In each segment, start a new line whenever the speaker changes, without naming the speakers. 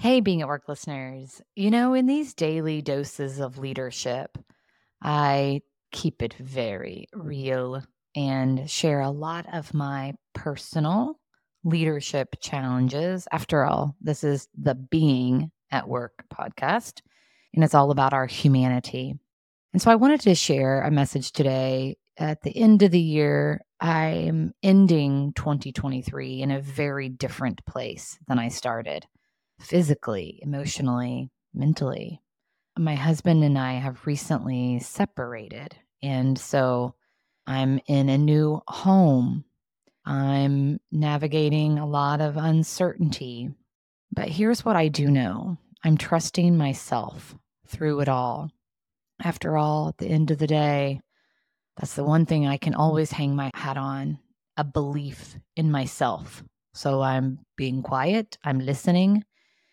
Hey, being at work listeners. You know, in these daily doses of leadership, I keep it very real and share a lot of my personal leadership challenges. After all, this is the Being at Work podcast, and it's all about our humanity. And so I wanted to share a message today. At the end of the year, I'm ending 2023 in a very different place than I started physically, emotionally, mentally. My husband and I have recently separated. And so I'm in a new home. I'm navigating a lot of uncertainty. But here's what I do know I'm trusting myself through it all. After all, at the end of the day, that's the one thing I can always hang my hat on a belief in myself. So I'm being quiet, I'm listening,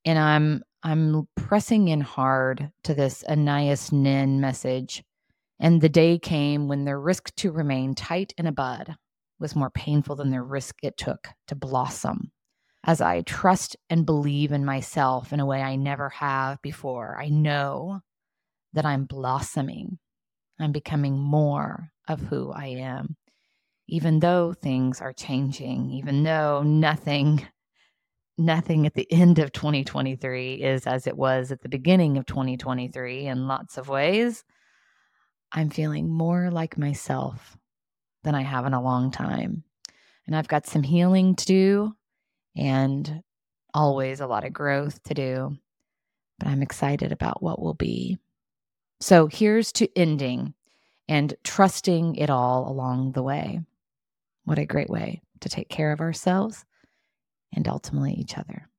and I'm I'm pressing in hard to this Anais Nin message. And the day came when their risk to remain tight in a bud was more painful than the risk it took to blossom. As I trust and believe in myself in a way I never have before, I know that I'm blossoming. I'm becoming more of who I am. Even though things are changing, even though nothing nothing at the end of 2023 is as it was at the beginning of 2023 in lots of ways. I'm feeling more like myself than I have in a long time. And I've got some healing to do and always a lot of growth to do. But I'm excited about what will be. So here's to ending and trusting it all along the way. What a great way to take care of ourselves and ultimately each other.